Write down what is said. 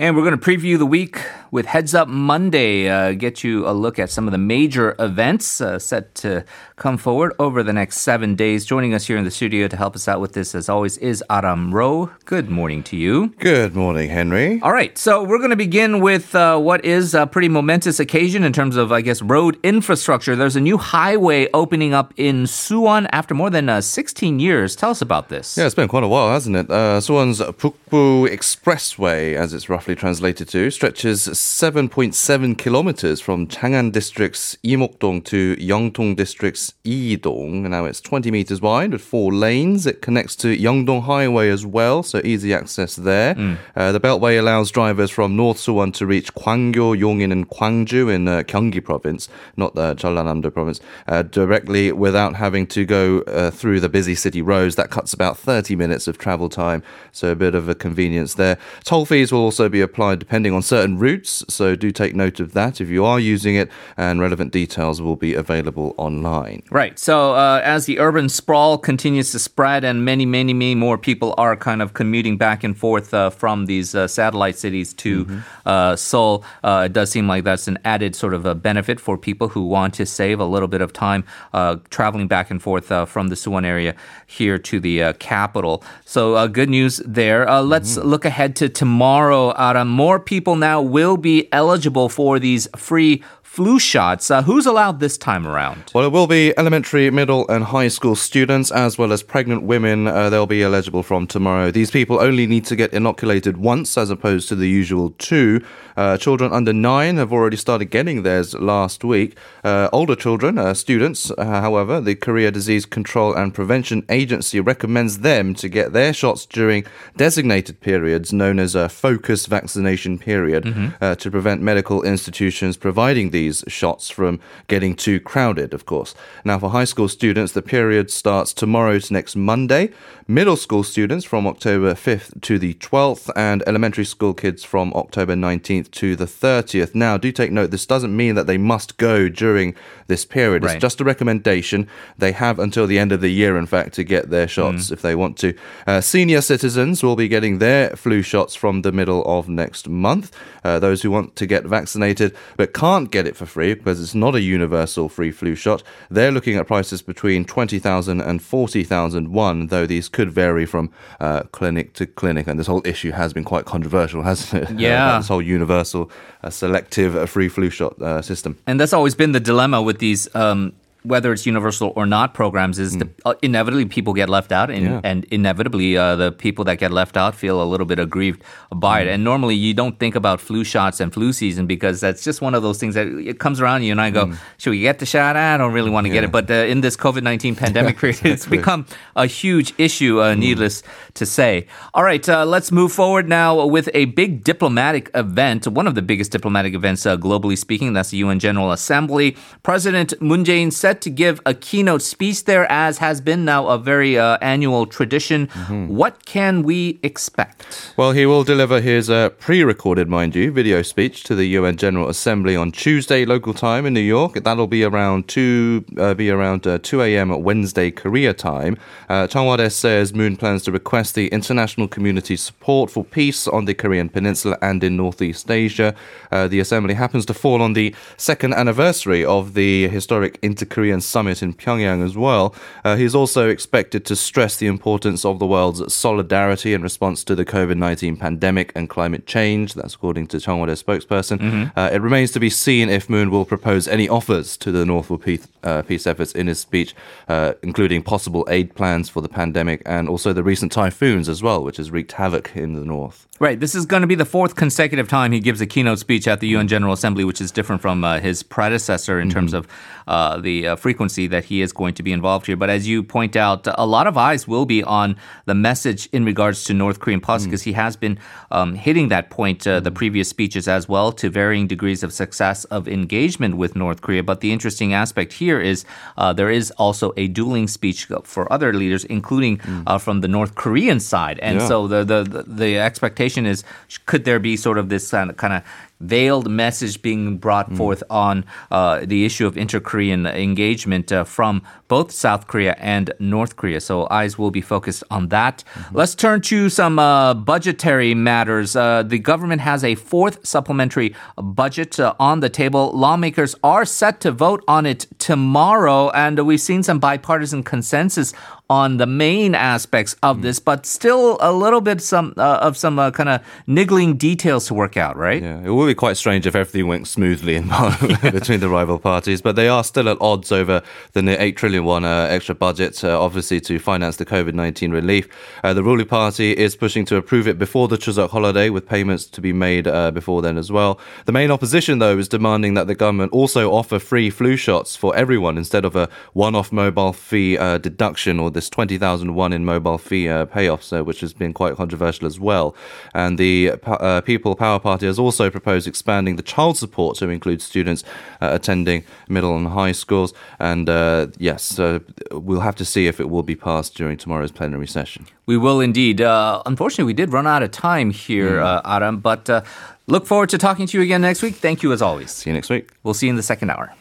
And we're going to preview the week with Heads Up Monday, uh, get you a look at some of the major events uh, set to come forward over the next seven days. Joining us here in the studio to help us out with this, as always, is Aram Ro. Good morning to you. Good morning, Henry. All right, so we're going to begin with uh, what is a pretty momentous occasion in terms of, I guess, road infrastructure. There's a new highway opening up in Suwon after more than uh, 16 years. Tell us about this. Yeah, it's been quite a while, hasn't it? Uh, Suwon's Bukbu Expressway, as it's roughly translated to, stretches 7.7 kilometers from Chang'an District's Imokdong to Yeongdong District's Idong. Now it's 20 meters wide with four lanes. It connects to Yeongdong Highway as well, so easy access there. Mm. Uh, the Beltway allows drivers from North Suwon to reach Gwanggyo, Yongin, and Gwangju in uh, Gyeonggi Province, not the Jeollanam-do Province, uh, directly without having to go uh, through the busy city roads. That cuts about 30 minutes of travel time, so a bit of a convenience there. Toll fees will also be applied depending on certain routes, so do take note of that if you are using it, and relevant details will be available online. Right. So uh, as the urban sprawl continues to spread, and many, many, many more people are kind of commuting back and forth uh, from these uh, satellite cities to mm-hmm. Uh, Seoul, uh, it does seem like that's an added sort of a benefit for people who want to save a little bit of time uh, traveling back and forth from the Suwon area here to the capital. So good news there. let's mm-hmm. look ahead to tomorrow. Aram, more people now will be eligible for these free flu shots. Uh, who's allowed this time around? Well, it will be elementary, middle, and high school students, as well as pregnant women. Uh, they'll be eligible from tomorrow. These people only need to get inoculated once, as opposed to the usual two. Uh, children under nine have already started getting theirs last week. Uh, older children, uh, students, uh, however, the Korea Disease Control and Prevention Agency recommends them to get their shots during designated periods known as focus vaccination period mm-hmm. to prevent medical institutions providing these these shots from getting too crowded, of course. Now, for high school students, the period starts tomorrow to next Monday, middle school students from October 5th to the 12th, and elementary school kids from October 19th to the 30th. Now, do take note, this doesn't mean that they must go during this period. Right. It's just a recommendation. They have until the end of the year, in fact, to get their shots mm. if they want to. Uh, senior citizens will be getting their flu shots from the middle of next month. Uh, those who want to get vaccinated but can't get it for free because it's not a universal free flu shot. They're looking at prices between 20,000 and 40,000 won, though these could vary from uh, clinic to clinic. And this whole issue has been quite controversial, hasn't it? Yeah. this whole universal uh, selective uh, free flu shot uh, system. And that's always been the dilemma with these um, whether it's universal or not programs is mm. the, uh, inevitably people get left out and, yeah. and inevitably uh, the people that get left out feel a little bit aggrieved by mm. it and normally you don't think about flu shots and flu season because that's just one of those things that it comes around you and I go mm. should we get the shot I don't really want to yeah. get it but uh, in this COVID-19 pandemic period exactly. it's become a huge issue uh, mm. needless to say all right uh, let's move forward now with a big diplomatic event one of the biggest diplomatic events uh, globally speaking that's the UN General Assembly President Moon Jae-in said to give a keynote speech there, as has been now a very uh, annual tradition. Mm-hmm. What can we expect? Well, he will deliver his uh, pre recorded, mind you, video speech to the UN General Assembly on Tuesday, local time in New York. That'll be around 2, uh, be around, uh, 2 a.m. at Wednesday, Korea time. Uh, Cheong Wa Dae says Moon plans to request the international community's support for peace on the Korean Peninsula and in Northeast Asia. Uh, the assembly happens to fall on the second anniversary of the historic inter Korean summit in Pyongyang as well. Uh, he's also expected to stress the importance of the world's solidarity in response to the COVID 19 pandemic and climate change. That's according to Cheong Wa Dae's spokesperson. Mm-hmm. Uh, it remains to be seen if Moon will propose any offers to the North for peace, uh, peace efforts in his speech, uh, including possible aid plans for the pandemic and also the recent typhoons as well, which has wreaked havoc in the North. Right. This is going to be the fourth consecutive time he gives a keynote speech at the UN General Assembly, which is different from uh, his predecessor in mm-hmm. terms of uh, the uh, frequency that he is going to be involved here. But as you point out, a lot of eyes will be on the message in regards to North Korean policy because mm-hmm. he has been um, hitting that point, uh, the mm-hmm. previous speeches as well, to varying degrees of success of engagement with North Korea. But the interesting aspect here is uh, there is also a dueling speech for other leaders, including mm. Uh, from the North Korean side. And yeah. so the, the, the expectation is could there be sort of this kind of, kind of veiled message being brought mm. forth on uh, the issue of inter-Korean engagement uh, from both South Korea and North Korea. So eyes will be focused on that. Mm-hmm. Let's turn to some uh, budgetary matters. Uh, the government has a fourth supplementary budget uh, on the table. Lawmakers are set to vote on it tomorrow, and we've seen some bipartisan consensus on the main aspects of mm. this, but still a little bit some uh, of some uh, kind of niggling details to work out, right? Yeah, it would be quite strange if everything went smoothly in between the rival parties, but they are still at odds over the near 8 trillion won uh, extra budget, uh, obviously to finance the COVID 19 relief. Uh, the ruling party is pushing to approve it before the Chuseok holiday, with payments to be made uh, before then as well. The main opposition, though, is demanding that the government also offer free flu shots for everyone instead of a one off mobile fee deduction or this 20,000 won in mobile fee uh, payoffs, uh, which has been quite controversial as well. And the uh, People Power Party has also proposed expanding the child support to include students uh, attending middle and high schools. And uh, yes, we'll have to see if it will be passed during tomorrow's plenary session. We will indeed. Uh, unfortunately, we did run out of time here, mm. Aram, but look forward to talking to you again next week. Thank you as always. See you next week. We'll see you in the second hour.